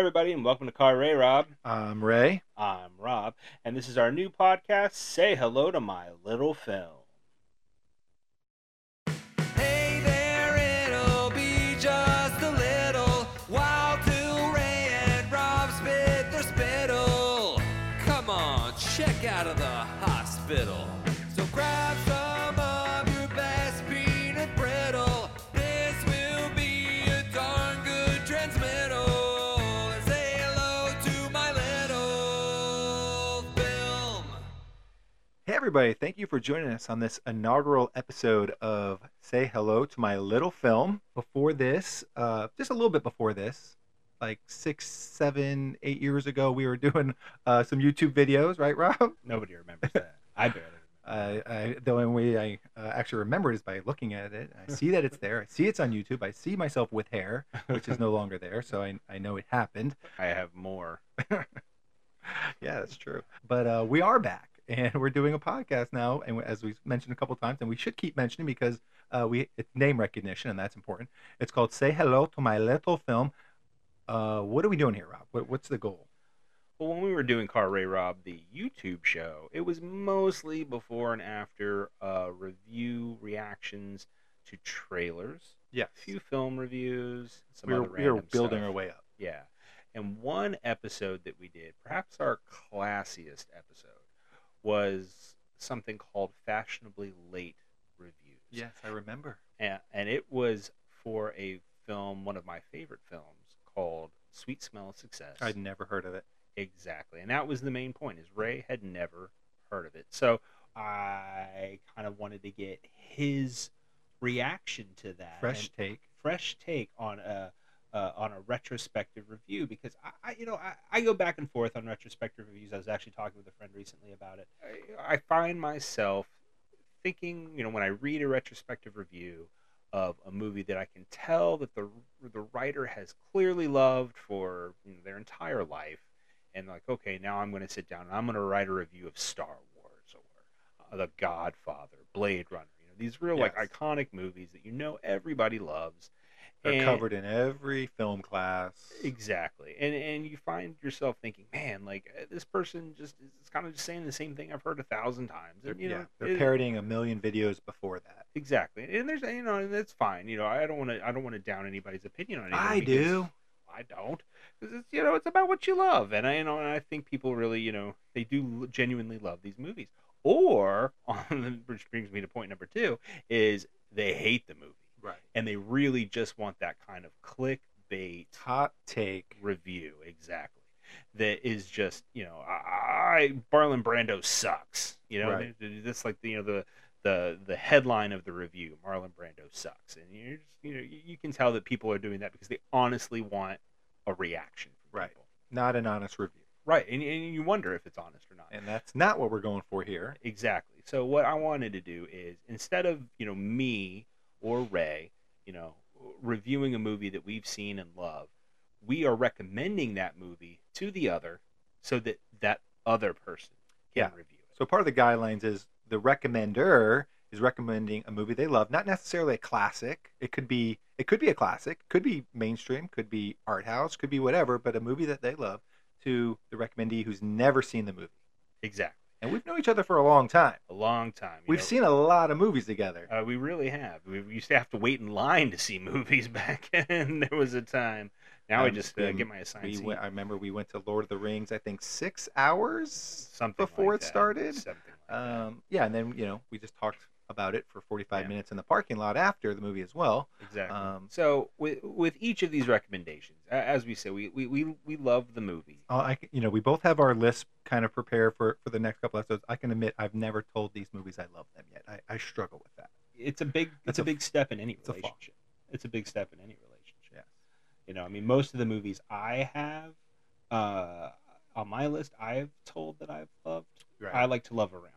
everybody, and welcome to Car Ray Rob. I'm Ray. I'm Rob, and this is our new podcast, Say Hello to My Little Film. Everybody. Thank you for joining us on this inaugural episode of Say Hello to My Little Film. Before this, uh, just a little bit before this, like six, seven, eight years ago, we were doing uh, some YouTube videos, right, Rob? Nobody remembers that. I barely remember. I, I, the only way I uh, actually remember it is by looking at it. I see that it's there. I see it's on YouTube. I see myself with hair, which is no longer there, so I, I know it happened. I have more. yeah, that's true. But uh, we are back, and we're doing a podcast now, and as we've mentioned a couple times, and we should keep mentioning because uh, we it's name recognition, and that's important. It's called "Say Hello to My Little Film." Uh, what are we doing here, Rob? What, what's the goal? Well, when we were doing Car Ray Rob, the YouTube show, it was mostly before and after uh, review reactions to trailers, Yeah, a few film reviews, some we were, other we were building stuff. our way up. Yeah. And one episode that we did, perhaps our classiest episode, was something called Fashionably Late Reviews. Yes, I remember. And, and it was for a film, one of my favorite films, called Sweet Smell of Success. I'd never heard of it. Exactly. And that was the main point, is Ray had never heard of it. So I kind of wanted to get his reaction to that. Fresh and- take. fresh take on a uh, on a retrospective review because I, I you know I, I go back and forth on retrospective reviews. I was actually talking with a friend recently about it. I, I find myself thinking, you know, when I read a retrospective review of a movie that I can tell that the the writer has clearly loved for you know, their entire life, and like, okay, now I'm going to sit down and I'm going to write a review of Star Wars or uh, The Godfather, Blade Runner. You know, these real like iconic movies that you know everybody loves. They're And- covered in every film class. Exactly, and and you find yourself thinking, man, like uh, this person just is kind of just saying the same thing I've heard a thousand times. They're, And, you yeah, know, they're it- parodying a million videos before that. exactly, and there's you know, and that's fine. You know, I don't want to I don't want to down anybody's opinion on anything. I do. I don't, because it's you know it's about what you love, and I you know and I think people really you know they do genuinely love these movies. Or, which brings me to point number two, is they hate the movie Right. and they really just want that kind of clickbait Hot take. review exactly that is just you know I, I Barlon Brando sucks you know Right. that's like the, you know the the the headline of the review Marlon Brando sucks and you're just, you know you, you can tell that people are doing that because they honestly want a reaction from Right. people Not an honest review. right and, and you wonder if it's honest or not And that's not what we're going for here. Exactly. So what I wanted to do is instead of you know me or Ray, you know, reviewing a movie that we've seen and love, we are recommending that movie to the other, so that that other person can Yeah. review it. So part of the guidelines is the recommender is recommending a movie they love, not necessarily a classic. It could be it could be a classic, could be mainstream, could be art house, could be whatever, but a movie that they love to the recommendee who's never seen the movie. Exactly. And we've known each other for a long time. A long time. We've know. seen a lot of movies together. Uh, we really have. We used to have to wait in line to see movies back then. There was a time. Now I Um, just uh, get my assigned we went, I remember we went to Lord of the Rings. I think six hours Something before like it that. started. Something like that. Um, yeah, and then you know we just talked about it for 45 Yeah. minutes in the parking lot after the movie as well. Exactly. Um, so with with each of these recommendations, as we say, we we, we, we love the movie. Uh, I, you know, we both have our lists kind of prepared for for the next couple episodes. I can admit I've never told these movies I love them yet. I, I struggle with that. It's a big it's a, a- big step in any it's a relationship. It's a big step in any relationship. Yeah. You know, I mean, most of the movies I have uh, on my list, I've told that I've loved. I like to love around.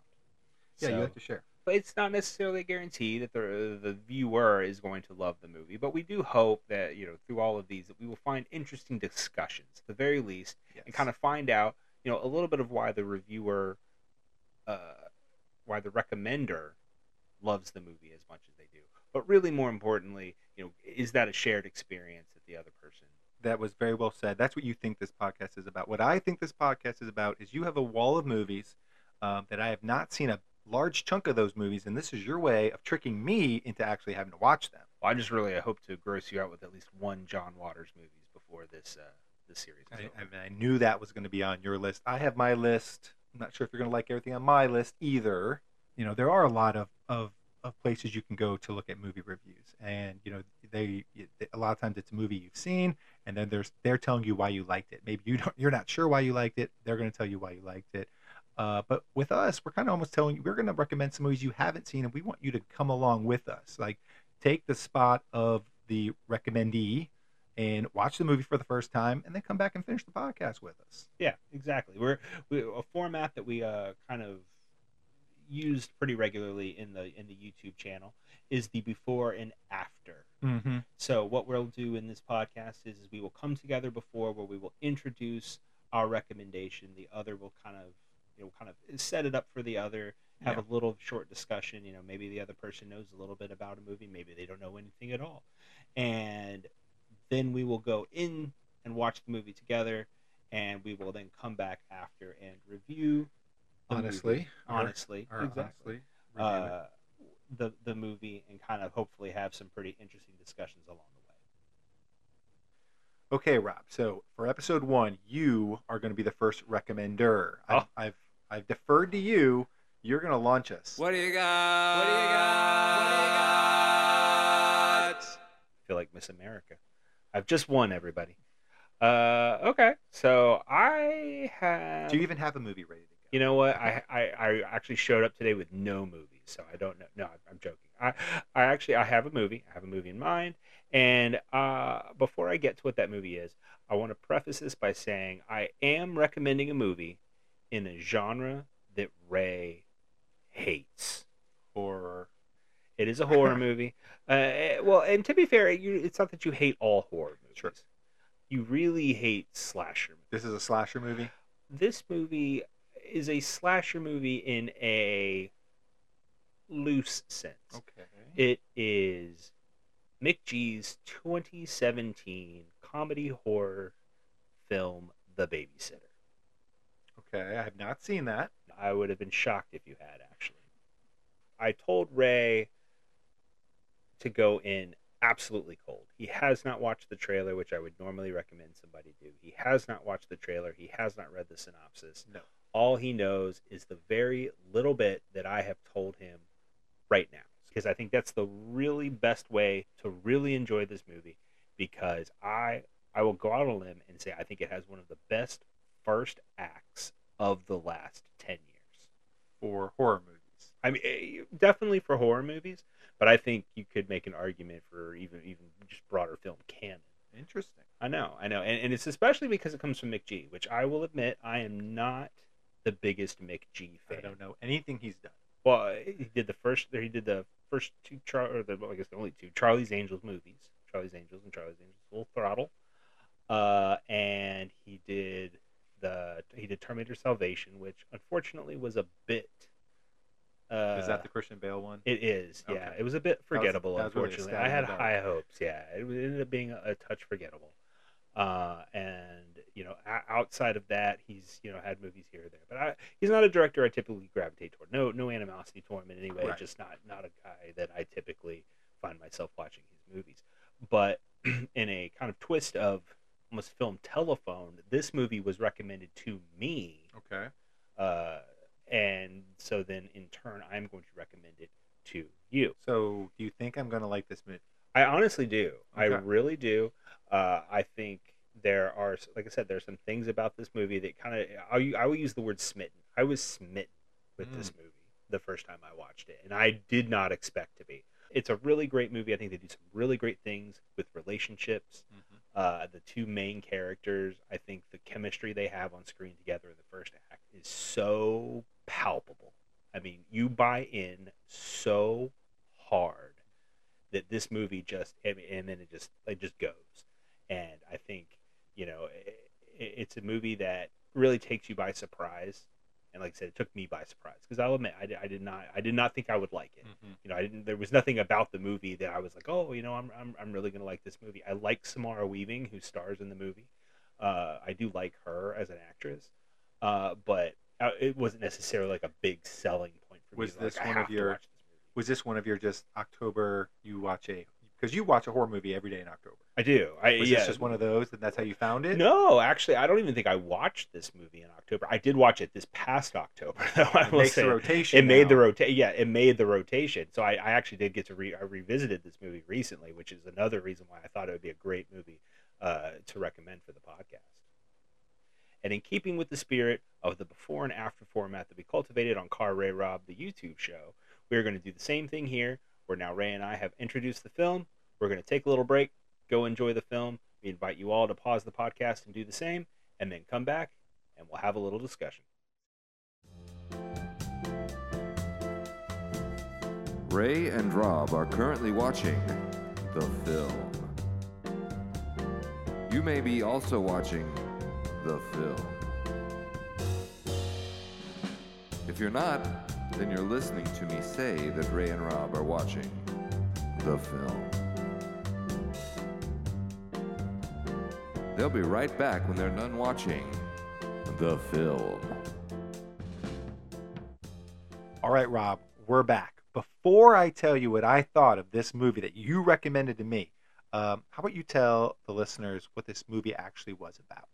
yeah, So- you have to share. But it's not necessarily a guarantee that the the viewer is going to love the movie. But we do hope that you know through all of these that we will find interesting discussions, at the very least, Yes. and kind of find out you know a little bit of why the reviewer, uh, why the recommender loves the movie as much as they do. But really, more importantly, you know, is that a shared experience that the other person that was very well said. That's what you think this podcast is about. What I think this podcast is about is you have a wall of movies um, that I have not seen a large chunk of those movies, and this is your way of tricking me into actually having to watch them. Well, I just really I hope to gross you out with at least one John Waters movies before this uh, this series. I. I, mean, I knew that was going to be on your list. I have my list. I'm not sure if you're going to like everything on my list either. You know, there are a lot of, of, of places you can go to look at movie reviews, and you know, they a lot of times it's a movie you've seen, and then there's they're telling you why you liked it. Maybe you don't, you're not sure why you liked it. They're going to tell you why you liked it. Uh, but with us, we're kind of almost telling you we're going to recommend some movies you haven't seen, and we want you to come along with us. Like, take the spot of the recommendee and watch the movie for the first time, and then come back and finish the podcast with us. Yeah, exactly. We're, we a format that we uh, kind of used pretty regularly in the in the YouTube channel is the before and after. Mm-hmm. So what we'll do in this podcast is, is we will come together before where we will introduce our recommendation. The other will kind of you know kind of set it up for the other. Have Yeah. a little short discussion. You know, maybe the other person knows a little bit about a movie. Maybe they don't know anything at all, and then we will go in and watch the movie together, and we will then come back after and review. the movie. Honestly, or- honestly, or exactly. honestly. Uh, the the movie and kind of hopefully have some pretty interesting discussions along the way. Okay, Rob. So for episode one, you are going to be the first recommender. Oh. I've I've deferred to you. You're going to launch us. What do you got? What do you got? What do you got? I feel like Miss America. I've just won everybody. Uh, okay, so I have. Do you even have a movie ready to go? You know what? I, I I actually showed up today with no movies, so I don't know. No, I'm joking. I I actually I have a movie. I have a movie in mind, and uh, before I get to what that movie is, I want to preface this by saying I am recommending a movie in a genre that Ray hates. Horror. It is a horror movie. Uh, well, and to be fair, you, it's not that you hate all horror movies. Sure. You really hate slasher movies. This is a slasher movie. This movie is a slasher movie in a loose sense. Okay. It is McG's 2017 comedy horror film, The Babysitter. Okay. I have not seen that. I would have been shocked if you had, actually. I told Ray to go in absolutely cold. He has not watched the trailer, which I would normally recommend somebody do. He has not watched the trailer. He has not read the synopsis. No. All he knows is the very little bit that I have told him right now. Because I think that's the really best way to really enjoy this movie. Because I I will go out on a limb and say I think it has one of the best first acts of the last ten years. For horror movies. I mean, eh, definitely for horror movies, but I think you could make an argument for even even just broader film canon. Interesting. I know, I know, and, and it's especially because it comes from McG, which I will admit I am not the biggest Mick G fan. I don't know anything he's done. Well, he did the first. He did the first two, Char, or the well, I guess the only two Charlie's Angels movies, Charlie's Angels and Charlie's Angels Full Throttle, uh, and he did the he did Terminator Salvation, which unfortunately was a bit. Uh, is that the Christian Bale one? It is, yeah. Okay. It was a bit forgettable, that was really a unfortunately. stab I had high hopes, yeah. It ended up being a, a touch forgettable. Uh, and you know, outside of that, he's you know had movies here or there, but I, he's not a director I typically gravitate toward. No, no animosity toward him in any way. Right. Just not not a guy that I typically find myself watching his movies. But in a kind of twist of almost film telephone, this movie was recommended to me Okay. uh, and so then in turn I'm going to recommend it to you. So, do you think I'm going to like this movie? I honestly do. I really do. Uh, I think there are, like I said, there's some things about this movie that kind of I, I will use the word smitten. I was smitten with this movie the first time I watched it, and I did not expect to be. It's a really great movie. I think they do some really great things with relationships. Uh, the two main characters, I think the chemistry they have on screen together in the first act is so palpable. I mean, you buy in so hard that this movie just, mean, and then it just, it just goes. And I think, you know, i i- it's a movie that really takes you by surprise and like I said, it took me by surprise because I'll admit I did, I did not I did not think I would like it. Mhm. You know, I didn't. There was nothing about the movie that I was like, oh, you know, I'm I'm, I'm really gonna like this movie. I like Samara Weaving, who stars in the movie. Uh, I do like her as an actress, uh, but uh, it wasn't necessarily like a big selling point for Was me. Was this like, one of your- this. Was this one of your just October? You watch a because you watch a horror movie every day in October. I do. I Was yeah. this just one of those, and that's how you found it? No, actually, I don't even think I watched this movie in October. I did watch it this past October, though. I It will makes say the rotation. it made the rotation. Yeah, it made the rotation. So I, I actually did get to re- I revisited this movie recently, which is another reason why I thought it would be a great movie uh, to recommend for the podcast. And in keeping with the spirit of the before and after format that we cultivated on Car Ray Rob, the YouTube show, we're going to do the same thing here. Where now Ray and I have introduced the film. We're going to take a little break, go enjoy the film. We invite you all to pause the podcast and do the same, and then come back and we'll have a little discussion. Ray and Rob are currently watching the film. You may be also watching the film. If you're not, then you're listening to me say that Ray and Rob are watching the film. They'll be right back when they're done watching the film. All right, Rob, we're back. Before I tell you what I thought of this movie that you recommended to me, um, how about you tell the listeners what this movie actually was about?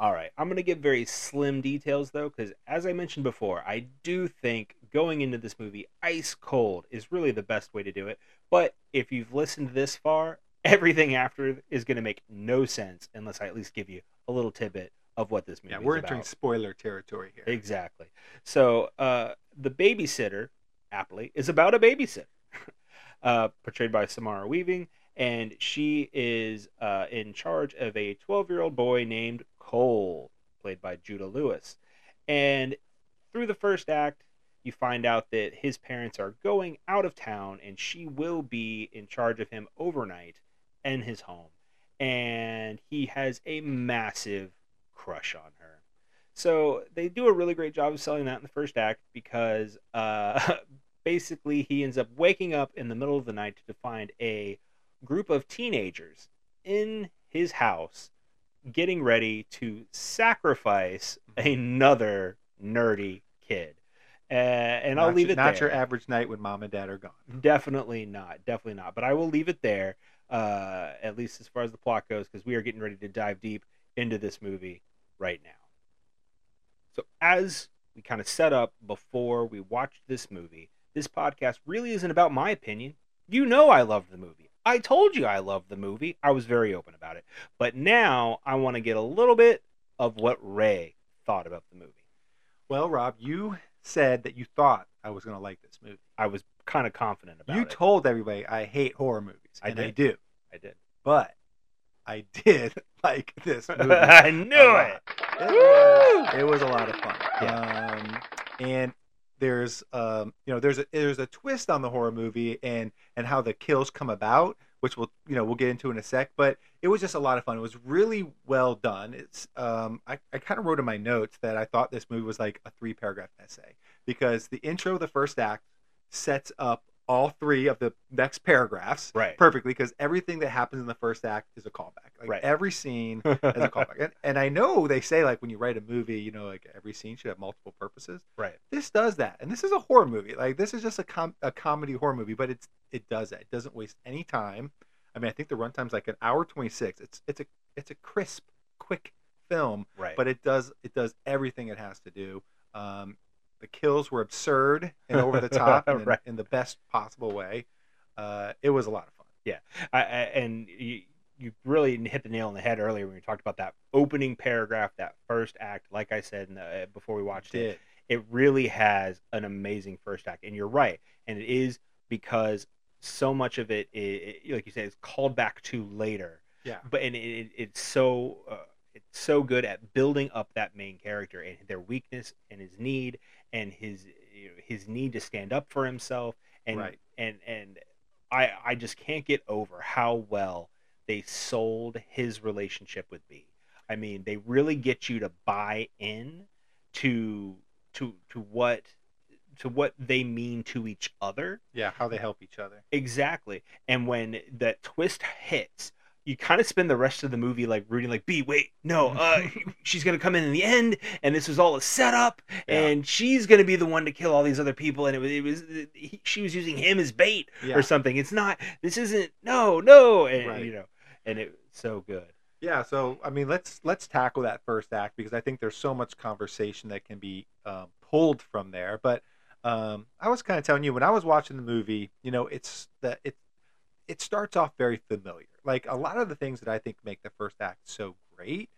All right, I'm going to give very slim details though, because as I mentioned before, I do think going into this movie ice cold is really the best way to do it. But if you've listened this far, everything after is going to make no sense unless I at least give you a little tidbit of what this movie Yeah, we're about. entering spoiler territory here. Exactly. So uh, the babysitter, aptly, is about a babysitter, uh, portrayed by Samara Weaving, and she is uh, in charge of a 12-year-old boy named Cole, played by Judah Lewis. And through the first act, you find out that his parents are going out of town, and she will be in charge of him overnight in his home. And he has a massive crush on her. So they do a really great job of selling that in the first act because uh, basically he ends up waking up in the middle of the night to find a group of teenagers in his house getting ready to sacrifice another nerdy kid. Uh, and I'll leave your- it Not there. your average night when mom and dad are gone. Definitely not. Definitely not. But I will leave it there, uh, at least as far as the plot goes, because we are getting ready to dive deep into this movie right now. So, as we kind of set up before we watched this movie, this podcast really isn't about my opinion. You know, I love the movie. I told you I loved the movie. I was very open about it. But now I want to get a little bit of what Ray thought about the movie. Well, Rob, you said that you thought I was going to like this movie. I was kind of confident about you it. told everybody I hate horror movies, I and I do. I did. But I did like this movie. I knew it. It was, it was a lot of fun. Yeah. Um, and there's um, you know there's a there's a twist on the horror movie and and how the kills come about, which we'll you know we'll get into in a sec. But it was just a lot of fun. It was really well done. It's um, I, I kind of wrote in my notes that I thought this movie was like a three paragraph essay because the intro of the first act sets up all three of the next paragraphs Right. perfectly because everything that happens in the first act is a callback. Like Right. every scene as a callback. And, and I know they say like when you write a movie, you know, like every scene should have multiple purposes. Right. This does that, and this is a horror movie. Like this is just a com- a comedy horror movie, but it's it does that. It doesn't waste any time. I mean, I think the runtime's like an hour twenty six. It's it's a it's a crisp, quick film, Right. but it does it does everything it has to do. Um, the kills were absurd and over the top in, Right. in the best possible way. Uh, it was a lot of fun. I, I, and you, you really hit the nail on the head earlier when we talked about that opening paragraph, that first act. Like I said in the, before we watched it, Did. it really has an amazing first act. And you're right, and it is because so much of it, i like you said, is called back to later. Yeah. But and it, it, it's so uh, it's so good at building up that main character and their weakness and his need and his you know, his need to stand up for himself and Right. and and I I just can't get over how well they sold his relationship with B. I mean, they really get you to buy in to to to what to what they mean to each other Yeah, how they help each other. exactly and when that twist hits you kind of spend the rest of the movie like rooting like b wait no uh she's gonna come in in the end and this was all a setup Yeah. and she's gonna be the one to kill all these other people and it was it was he, she was using him as bait Yeah. or something it's not this isn't no no and Right. you know and it so good Yeah, so I mean, let's let's tackle that first act because I think there's so much conversation that can be um, pulled from there. But um, I was kind of telling you when I was watching the movie, you know, it's that it it starts off very familiar. Like a lot of the things that I think make the first act so great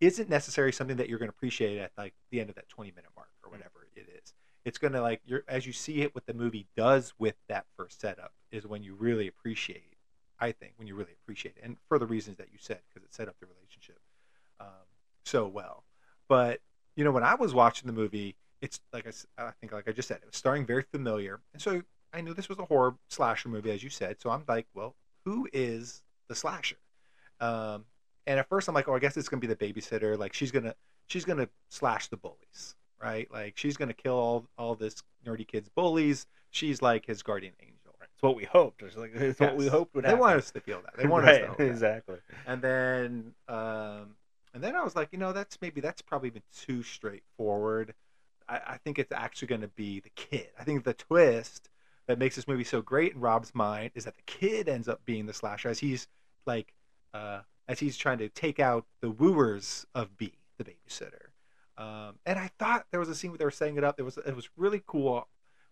isn't necessarily something that you're going to appreciate at like the end of that 20 minute mark or whatever it is. It's going to like you're as you see it what the movie does with that first setup is when you really appreciate I think when you really appreciate it, and for the reasons that you said, because it set up the relationship um, so well. But you know, when I was watching the movie, it's like I think, like I just said, it was starting very familiar, and so I knew this was a horror slasher movie, as you said. So I'm like, well, who is the slasher? Um, and at first, I'm like, oh, I guess it's gonna be the babysitter. Like she's gonna she's gonna slash the bullies, right? Like she's gonna kill all all this nerdy kid's bullies. She's like his guardian angel. it's what we hoped it's like it's what we hoped would They happen wanted us to feel that. They wanted us to hope that. exactly And then, um, and then I was like, you know, that's maybe that's probably been too straightforward. I, I think it's actually going to be the kid. I think the twist that makes this movie so great in Rob's mind is that the kid ends up being the slasher as he's like, uh, as he's trying to take out the wooers of B, the babysitter. Um, and I thought there was a scene where they were setting it up. It was it was really cool,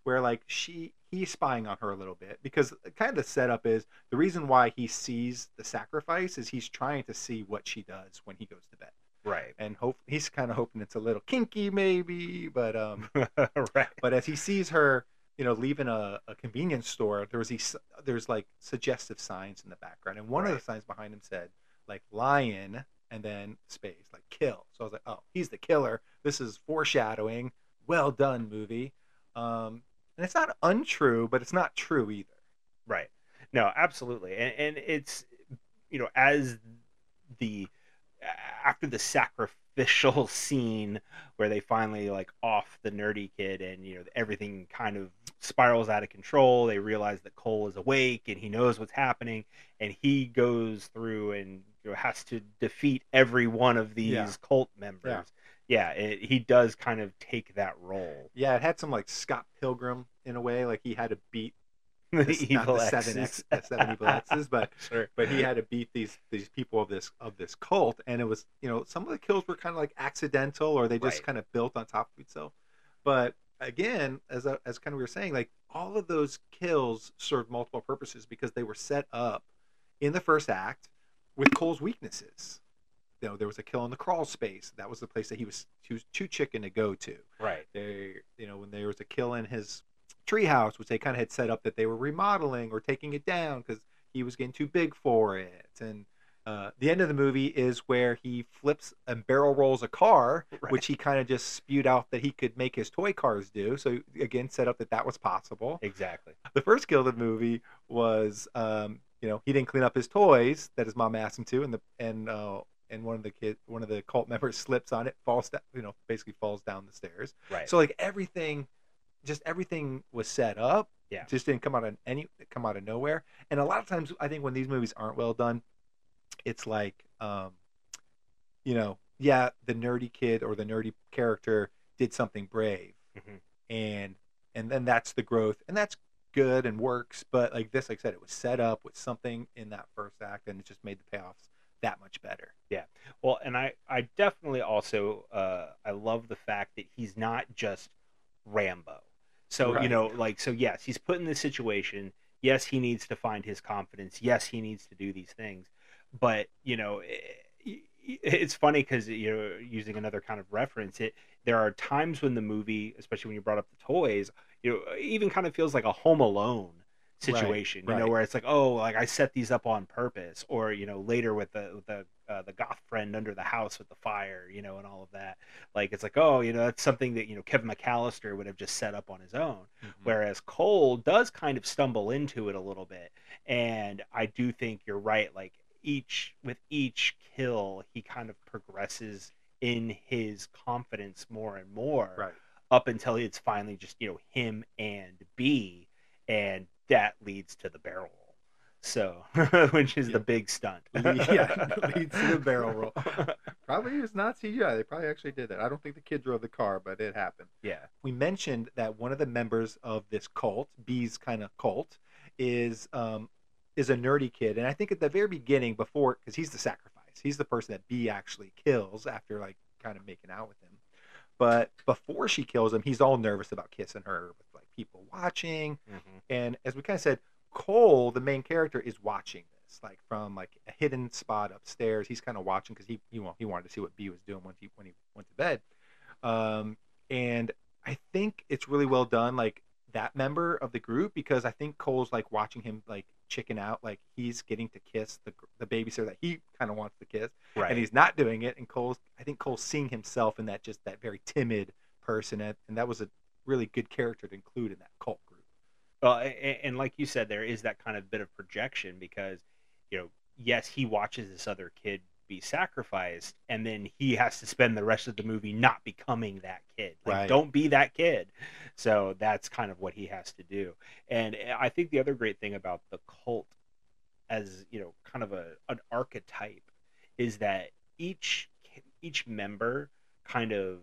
where like she he's spying on her a little bit because kind of the setup is the reason why he sees the sacrifice is he's trying to see what she does when he goes to bed, right and hope he's kind of hoping it's a little kinky maybe, but um, right but as he sees her, you know, leaving a, a convenience store, there was these there's like suggestive signs in the background, and one of the signs behind him said like lion and then space like kill. So I was like, oh, he's the killer. This is foreshadowing. Well done, movie. Um, and it's not untrue, but it's not true either. Right. No, absolutely. And, and it's, you know, as the, after the sacrificial scene where they finally like off the nerdy kid and, you know, everything kind of spirals out of control. They realize that Cole is awake and he knows what's happening and he goes through and you know, has to defeat every one of these Yeah. cult members. Yeah, it, he does kind of take that role. Yeah, it had some like Scott Pilgrim in a way, like he had to beat The this- not evil the seven X's. X, the seven evil X's, but sure. but he had to beat these these people of this of this cult and it was you know some of the kills were kind of like accidental or they just Right. kind of built on top of itself but again as a, as kind of we were saying like all of those kills served multiple purposes because they were set up in the first act with Cole's weaknesses. You know there was a kill in the crawl space. That was the place that he was was too chicken to go to. Right. they you know when there was a kill in his treehouse which they kind of had set up that they were remodeling or taking it down because he was getting too big for it and uh, the end of the movie is where he flips and barrel rolls a car Right. which he kind of just spewed out that he could make his toy cars do so again set up that that was possible Exactly. the first kill of the movie was um, you know he didn't clean up his toys that his mom asked him to and the and uh, and one of the kid one of the cult members slips on it falls down you know basically falls down the stairs Right. so like everything, just everything was set up. Yeah. Just didn't come out of any come out of nowhere. And a lot of times, I think when these movies aren't well done, it's like, um, you know, yeah, the nerdy kid or the nerdy character did something brave, Mhm. and and then that's the growth, and that's good and works. But like this, like I said, it was set up with something in that first act, and it just made the payoffs that much better. Yeah. Well, and I, I definitely also, uh, I love the fact that he's not just Rambo. So you know, like, so yes, he's put in this situation. Yes, he needs to find his confidence. Yes, he needs to do these things. But you know, eh, eh, i- i- it's funny because you know, using another kind of reference, it there are times when the movie, especially when you brought up the toys, you know, even kind of feels like a Home Alone situation. You know, right. where it's like, oh, like I set these up on purpose, or you know, later with the with the uh, the goth friend under the house with the fire, you know, and all of that. Like it's like, oh, you know, that's something that you know Kevin McAllister would have just set up on his own. Mm-hmm. Whereas Cole does kind of stumble into it a little bit, and I do think you're right. Like each with each kill, he kind of progresses in his confidence more and more. Right. up until it's finally just you know him and B, and that leads to the barrel roll. So, which is Yeah. the big stunt. yeah, leads to the barrel roll. Probably is not CGI. They probably actually did that. I don't think the kid drove the car, but it happened. yeah. we mentioned that one of the members of this cult, B's kind of cult, is um, is a nerdy kid, and I think at the very beginning, before because he's the sacrifice, he's the person that B actually kills after like kind of making out with him. But before she kills him, he's all nervous about kissing her with like people watching, hmm and as we kind of said, Cole, the main character, is watching this like from like a hidden spot upstairs. He's kind of watching because he he, he wanted to see what B was doing when he when he went to bed. Um, and I think it's really well done, like that member of the group, because I think Cole's like watching him like chicken out, like he's getting to kiss the the babysitter that he kind of wants to kiss, Right. and he's not doing it. And Cole's, I think Cole's seeing himself in that just that very timid person, and, and that was a really good character to include in that cult group. Well, a- a- and like you said, there is that kind of bit of projection because, you know, yes, he watches this other kid be sacrificed, and then he has to spend the rest of the movie not becoming that kid. Like, Right. don't be that kid. So that's kind of what he has to do. And eh, I think the other great thing about the cult, as you know, kind of a an archetype, is that each each member kind of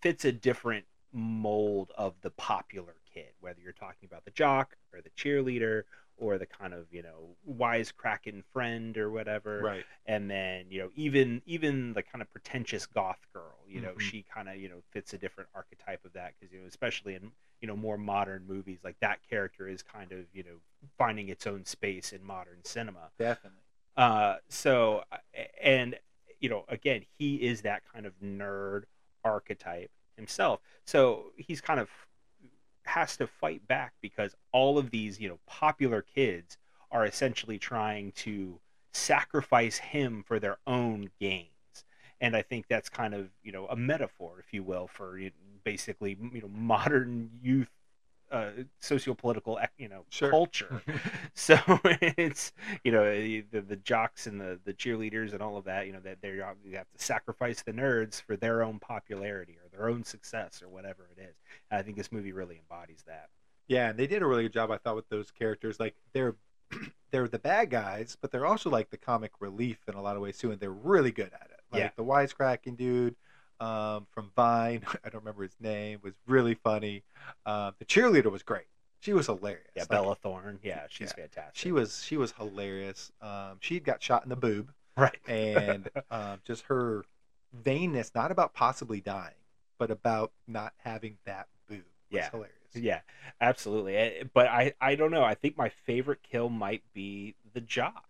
fits a different mold of the popular kid, whether you're talking about the jock or the cheerleader or the kind of you know wisecracking friend or whatever Right. and then you know even even the kind of pretentious goth girl you know Mhm. she kind of you know fits a different archetype of that because you know especially in you know more modern movies like that character is kind of you know finding its own space in modern cinema Definitely. uh, so, and you know, again, he is that kind of nerd archetype himself. So he's kind of has to fight back because all of these, you know, popular kids are essentially trying to sacrifice him for their own gains. And I think that's kind of, you know, a metaphor, if you will, for basically, you know, modern youth uh, socio-political, you know, Sure. culture. So it's you know the, the jocks and the, the cheerleaders and all of that. You know that they you have to sacrifice the nerds for their own popularity or their own success or whatever it is. And I think this movie really embodies that. Yeah, and they did a really good job, I thought, with those characters. Like they're they're the bad guys, but they're also like the comic relief in a lot of ways too, and they're really good at it. Like Yeah. the wisecracking dude um, from Vine, I don't remember his name, was really funny. Uh, the cheerleader was great. She was hilarious. Yeah, Like, Bella Thorne. Yeah, she's Yeah. fantastic. She was she was hilarious. Um, she got shot in the boob, right. and um, just her vainness, not about possibly dying, but about not having that boob. Was Yeah. hilarious. Yeah, absolutely. Eh, But I, I don't know. I think my favorite kill might be the jock.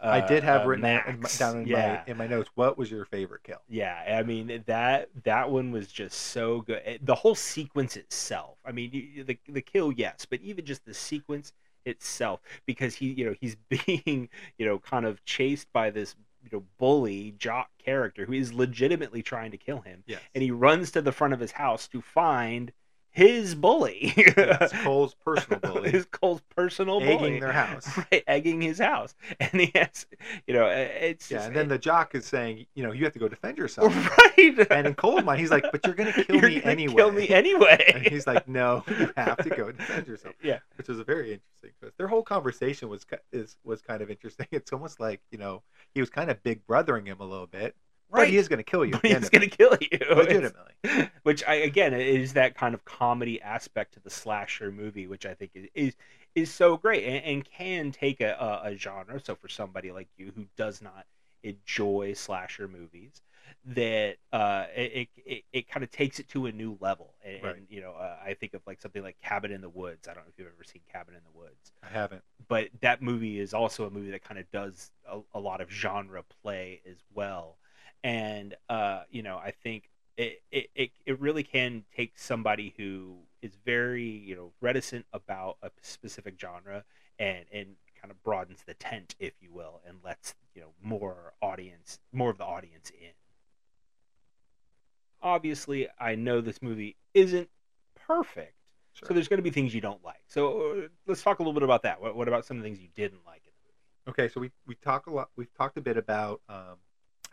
I did have uh, written that in my, down in yeah. my in my notes. What was your favorite kill? Yeah, I mean that that one was just so good. The whole sequence itself. I mean, you- the the kill, yes, but even just the sequence itself, because he, you know, he's being, you know, kind of chased by this, you know, bully jock character who is legitimately trying to kill him, Yes. and he runs to the front of his house to find his bully. yes, Cole's personal bully, his Cole's personal bully. egging their house. Right, egging his house, and he has, you know, it's Yeah, just, and then the jock is saying, you know, you have to go defend yourself. right. And in Cole's mind, he's like, "But you're gonna kill You're me anyway." Kill me anyway. And he's like, "No, you have to go defend yourself," yeah, which was a very interesting twist. Their whole conversation was is was kind of interesting. It's almost like you know he was kind of big brothering him a little bit, but he is going to kill you. But he's gonna kill you. it, legitimately. which I again is that kind of comedy aspect to the slasher movie, which I think is is, is so great and, and can take a, a, a genre. So for somebody like you who does not enjoy slasher movies, that uh, it, it, it kind of takes it to a new level. And, Right. and you know, uh, I think of like something like Cabin in the Woods. I don't know if you've ever seen Cabin in the Woods. I haven't. but that movie is also a movie that kind of does a, a lot of genre play as well and uh, you know i think it, it, it, really can take somebody who is very you know reticent about a specific genre and and kind of broadens the tent if you will and lets you know more audience more of the audience in obviously i know this movie isn't perfect Sure. so there's going to be things you don't like. So uh, let's talk a little bit about that. What, what about some of the things you didn't like in the movie? Okay, so we we talk a lot. We've talked a bit about um,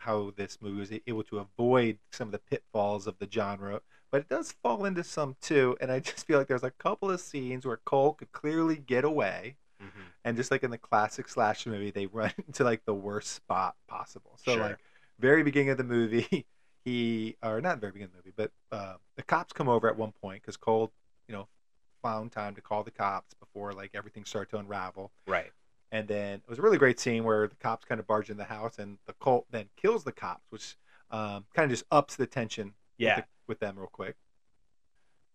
how this movie was able to avoid some of the pitfalls of the genre but it does fall into some too. And I just feel like there's a couple of scenes where Cole could clearly get away, Mhm. and just like in the classic slasher movie, they run into like the worst spot possible. So Sure. like very beginning of the movie, he or not very beginning of the movie, but uh, the cops come over at one point because Cole, you know, found time to call the cops before like everything started to unravel. Right. And then it was a really great scene where the cops kind of barge in the house, and the cult then kills the cops, which um, kind of just ups the tension Yeah. with, the, with them real quick.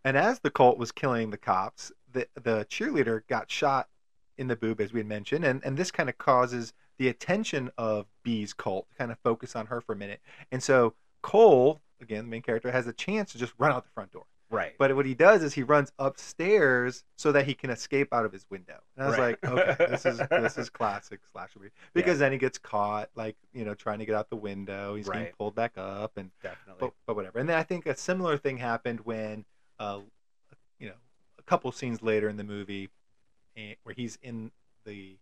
And as the cult was killing the cops, the the cheerleader got shot in the boob, as we had mentioned, and and this kind of causes the attention of B's cult to kind of focus on her for a minute, and so Cole, again, the main character, has a chance to just run out the front door. Right. But what he does is he runs upstairs so that he can escape out of his window. And I was Right. like, okay, this is this is classic slasher movie because then he gets caught, like you know, trying to get out the window. He's getting Right. pulled back up, and Definitely. but, but whatever. And then I think a similar thing happened when, uh, you know, a couple scenes later in the movie, eh, where he's in the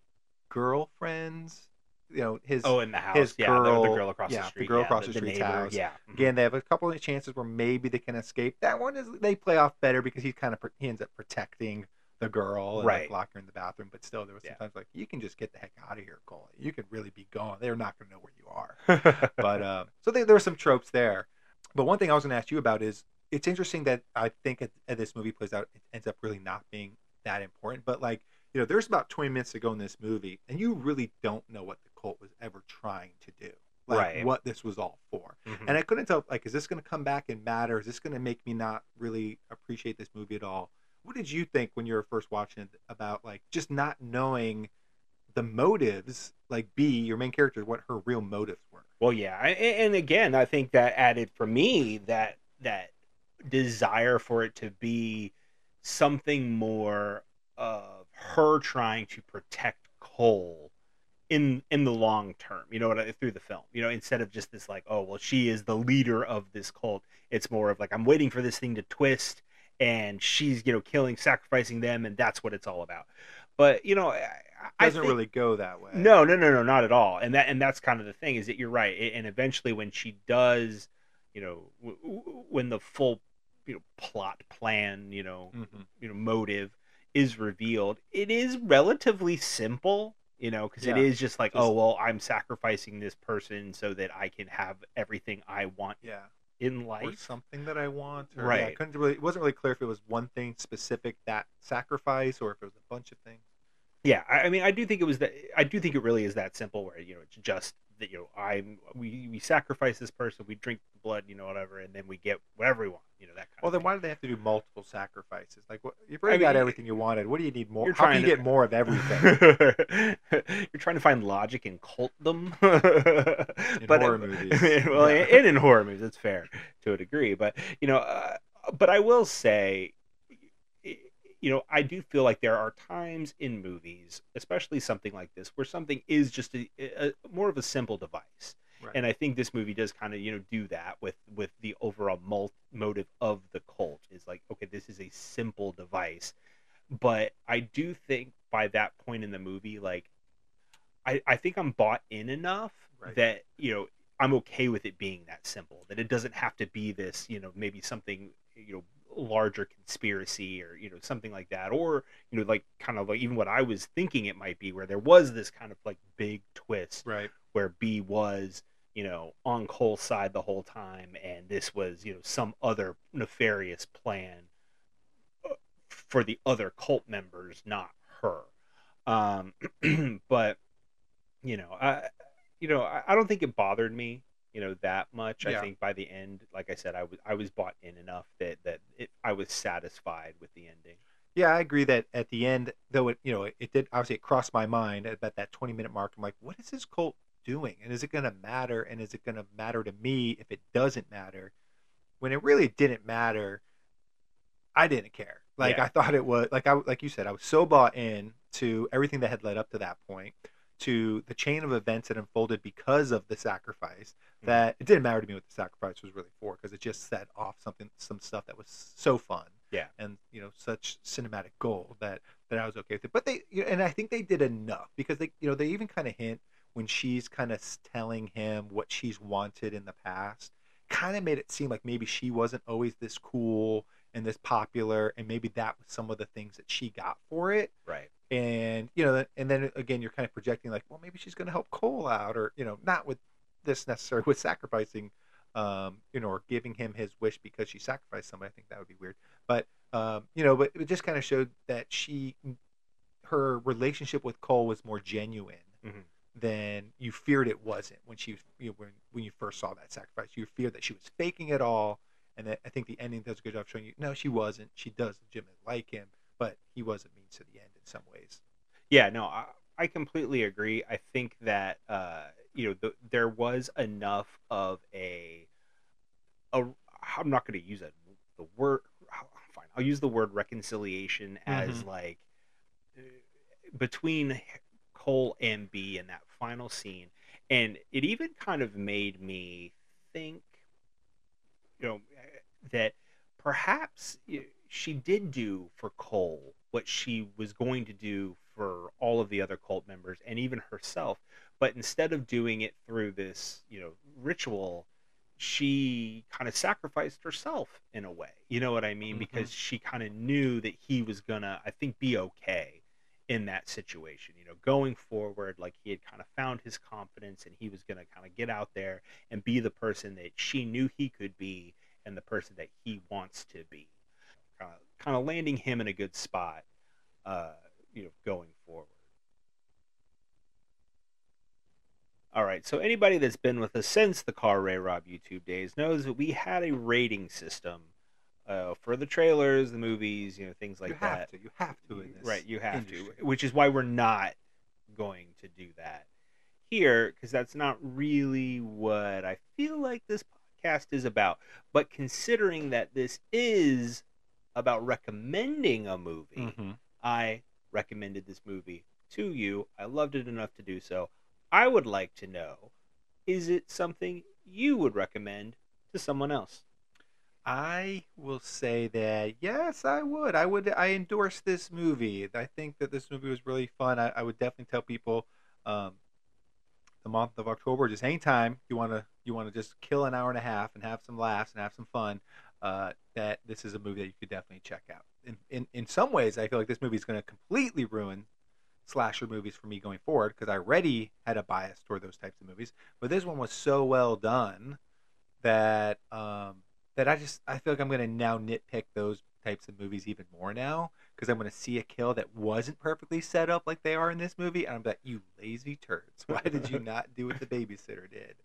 girlfriend's, you know, his oh, in the house. his yeah. the- the, girl- girl across yeah, the street the girl yeah, across the street's neighbor, house. Yeah. Again, they have a couple of chances where maybe they can escape. That one is they play off better because he's kind of he ends up protecting the girl and Right. like lock her in the bathroom. But still, there was Yeah. sometimes like you can just get the heck out of here, Cole. You could really be gone. They're not going to know where you are. but uh, so they, there were some tropes there. But one thing I was going to ask you about is it's interesting that I think at, at this movie plays out, it ends up really not being that important. But like you know, there's about 20 minutes to go in this movie, and you really don't know what the was ever trying to do, like Right. what this was all for. Mhm. And I couldn't tell, like, is this going to come back and matter? Is this going to make me not really appreciate this movie at all? What did you think when you were first watching it about, like, just not knowing the motives, like B, your main character, what her real motives were? Well, yeah, and again, I think that added for me that that desire for it to be something more of her trying to protect Cole in in the long term. You know what? I- Through the film, you know, instead of just this like, oh well, she is the leader of this cult. It's more of like I'm waiting for this thing to twist, and she's you know killing, sacrificing them, and that's what it's all about. But you know, I, I Doesn't think- really go that way. no, no, no, no, not at all. And that and that's kind of the thing is that you're right. And eventually, when she does, you know, w- w- when the full, you know, plot plan, you know, Mhm. you know, motive is revealed, it is relatively simple. You know, because it Yeah. is just like, oh, Just- oh well, I'm sacrificing this person so that I can have everything I want Yeah. in Or life. something that I want. Or, Right. Yeah, I couldn't really, it wasn't really clear if it was one thing specific that sacrifice or if it was a bunch of things. Yeah, I, I mean, I do think it was that. I do think it really is that simple, where you know, it's just that you know, I'm we we sacrifice this person, we drink the blood, you know, whatever, and then we get whatever we want, you know, that kind Well, of. then thing. why do they have to do multiple sacrifices? Like, what, you've already I got mean, everything you wanted. What do you need more? How trying you to- get more of everything? You're trying to find logic in cultdom, In but horror movies. well, Yeah. and in horror movies, it's fair to a degree. But you know, uh, but I will say, you know, I do feel like there are times in movies, especially something like this, where something is just a, a more of a simple device. Right. And I think this movie does kind of you know do that with with the overall mul- motive of the cult is like okay this is a simple device, but I do think by that point in the movie like I I think I'm bought in enough Right. that you know I'm okay with it being that simple that it doesn't have to be this you know maybe something larger conspiracy or you know something like that or you know like kind of like even what I was thinking it might be where there was this kind of like big twist right. where B was, you know, on Cole's side the whole time, and this was, you know, some other nefarious plan uh, for the other cult members, not her. Um, but you know, I, you know, I, I don't think it bothered me, you know, that much. I think by the end, like I said, I was I was bought in enough that that it, I was satisfied with the ending. Yeah, I agree that at the end, though it you know it, it did obviously it crossed my mind at about that twenty minute mark. I'm like, what is this cult doing, and is it going to matter, and is it going to matter to me if it doesn't matter? When it really didn't matter, I didn't care. Like Yeah. I thought it was like I like you said, I was so bought in to everything that had led up to that point, to the chain of events that unfolded because of the sacrifice. Mhm. That it didn't matter to me what the sacrifice was really for because it just set off something, some stuff that was so fun Yeah. and you know such cinematic gold that that I was okay with it. But they you know, and I think they did enough because they you know they even kind of hint when she's kind of telling him what she's wanted in the past, kind of made it seem like maybe she wasn't always this cool and this popular, and maybe that was some of the things that she got for it. Right. And you know, and then again, you're kind of projecting like, well, maybe she's going to help Cole out, or you know, not with this necessarily with sacrificing, um, you know, or giving him his wish because she sacrificed somebody. I think that would be weird, but um, you know, but it just kind of showed that she, her relationship with Cole was more genuine Mhm. than you feared it wasn't when she, was you know, when when you first saw that sacrifice. You feared that she was faking it all, and that I think the ending does a good job showing you no, she wasn't. She does legitimately like him, but he wasn't means to the end in some ways. Yeah, no, I, I completely agree. I think that uh, you know the, there was enough of a, a I'm not going to use it the word. Fine, I'll use the word reconciliation as like uh, between Cole and Bee in that final scene, and it even kind of made me think, you know, that perhaps y- she did do for Cole what she was going to do for all of the other cult members and even herself, but instead of doing it through this, you know, ritual, she kind of sacrificed herself in a way. You know what I mean? Mhm. Because she kind of knew that he was gonna, I think, be okay in that situation. You know, going forward, like he had kind of found his confidence and he was gonna kind of get out there and be the person that she knew he could be and the person that he wants to be. Kind of, kind of landing him in a good spot, uh, you know, going forward. All right, so anybody that's been with us since the Car Ray Rob YouTube days knows that we had a rating system uh, for the trailers, the movies, you know, things like you have that. to. You have to in this. Right, you have industry. to, which is why we're not going to do that here because that's not really what I feel like this podcast is about. But considering that this is about recommending a movie, Mhm. I recommended this movie to you. I loved it enough to do so. I would like to know is it something you would recommend to someone else? I will say that yes, I would. I would. I endorse this movie. I think that this movie was really fun. I, I would definitely tell people, um, the month of October, just anytime you want to you want to just kill an hour and a half and have some laughs and have some fun, uh, that this is a movie that you could definitely check out. In in, in some ways, I feel like this movie is going to completely ruin slasher movies for me going forward because I already had a bias toward those types of movies. But this one was so well done that um, that I just I feel like I'm gonna now nitpick those types of movies even more now because I'm gonna see a kill that wasn't perfectly set up like they are in this movie, and I'm like, you lazy turds, why did you not do what the babysitter did?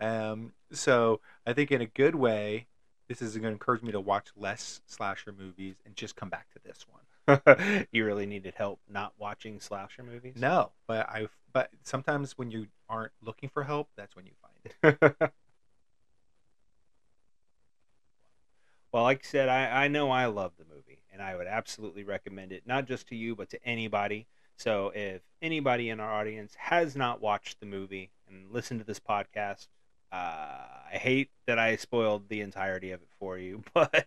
Um, so I think in a good way, this is gonna encourage me to watch less slasher movies and just come back to this one. you really needed help not watching slasher movies? No, but I but sometimes when you aren't looking for help, that's when you find it. well, like I said, I, I know I love the movie, and I would absolutely recommend it, not just to you, but to anybody. So if anybody in our audience has not watched the movie and listened to this podcast, uh, I hate that I spoiled the entirety of it for you, but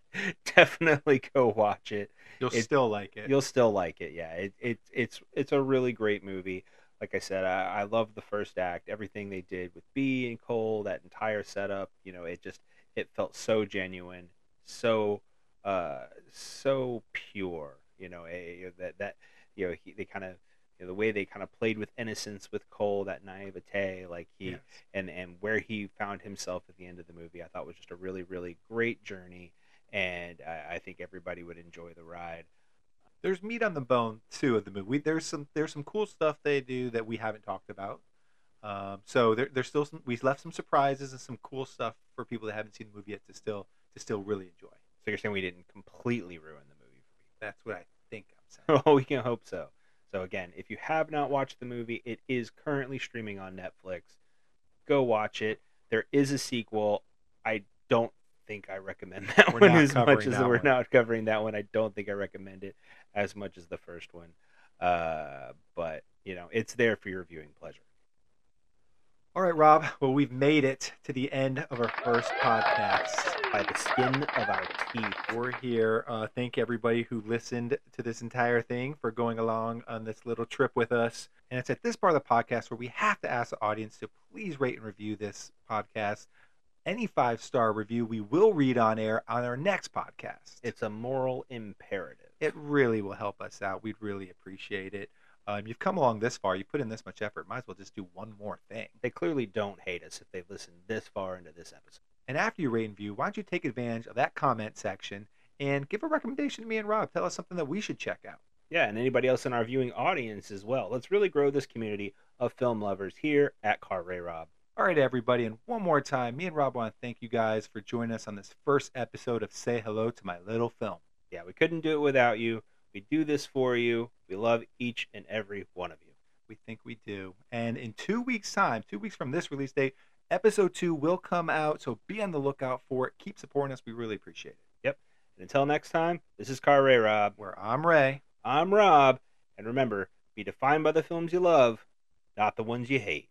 definitely go watch it. You'll It- still like it. You'll still like it, yeah. It, it it's it's a really great movie. Like I said, I, I love the first act, everything they did with Bee and Cole, that entire setup. You know, it just it felt so genuine, so uh, so pure. You know, a, that that you know he, they kind of you know, the way they kind of played with innocence with Cole, that naivete, like he Yes. and and where he found himself at the end of the movie, I thought was just a really really great journey, and I, I think everybody would enjoy the ride. there's meat on the bone too of the movie. There's some there's some cool stuff they do that we haven't talked about. Um, so there, there's still some we left some surprises and some cool stuff for people that haven't seen the movie yet to still to still really enjoy. So you're saying we didn't completely ruin the movie for me. That's what I think I'm saying. people? Oh, we can hope so. So again, if you have not watched the movie, it is currently streaming on Netflix. Go watch it. There is a sequel. I don't think I recommend that We're one as much as we're one. not covering that one. I don't think I recommend it as much as the first one. Uh, but you know, it's there for your viewing pleasure. All right, Rob. Well, we've made it to the end of our first podcast. By the skin of our teeth. We're here. Uh, thank everybody who listened to this entire thing for going along on this little trip with us. And it's at this part of the podcast where we have to ask the audience to please rate and review this podcast. Any five star review we will read on air on our next podcast. It's a moral imperative. It really will help us out. We'd really appreciate it. Um, you've come along this far. You put in this much effort. Might as well just do one more thing. They clearly don't hate us if they've listened this far into this episode. And after you rate and view, why don't you take advantage of that comment section and give a recommendation to me and Rob? Tell us something that we should check out. Yeah, and anybody else in our viewing audience as well. Let's really grow this community of film lovers here at Car Ray Rob. All right, everybody, and one more time, me and Rob want to thank you guys for joining us on this first episode of Say Hello to My Little Film. Yeah, we couldn't do it without you. We do this for you. We love each and every one of you. We think we do. And in two weeks' time, two weeks from this release date, episode two will come out. So be on the lookout for it. Keep supporting us. We really appreciate it. Yep. And until next time, this is Car Ray Rob. Where I'm Ray. I'm Rob. And remember, be defined by the films you love, not the ones you hate.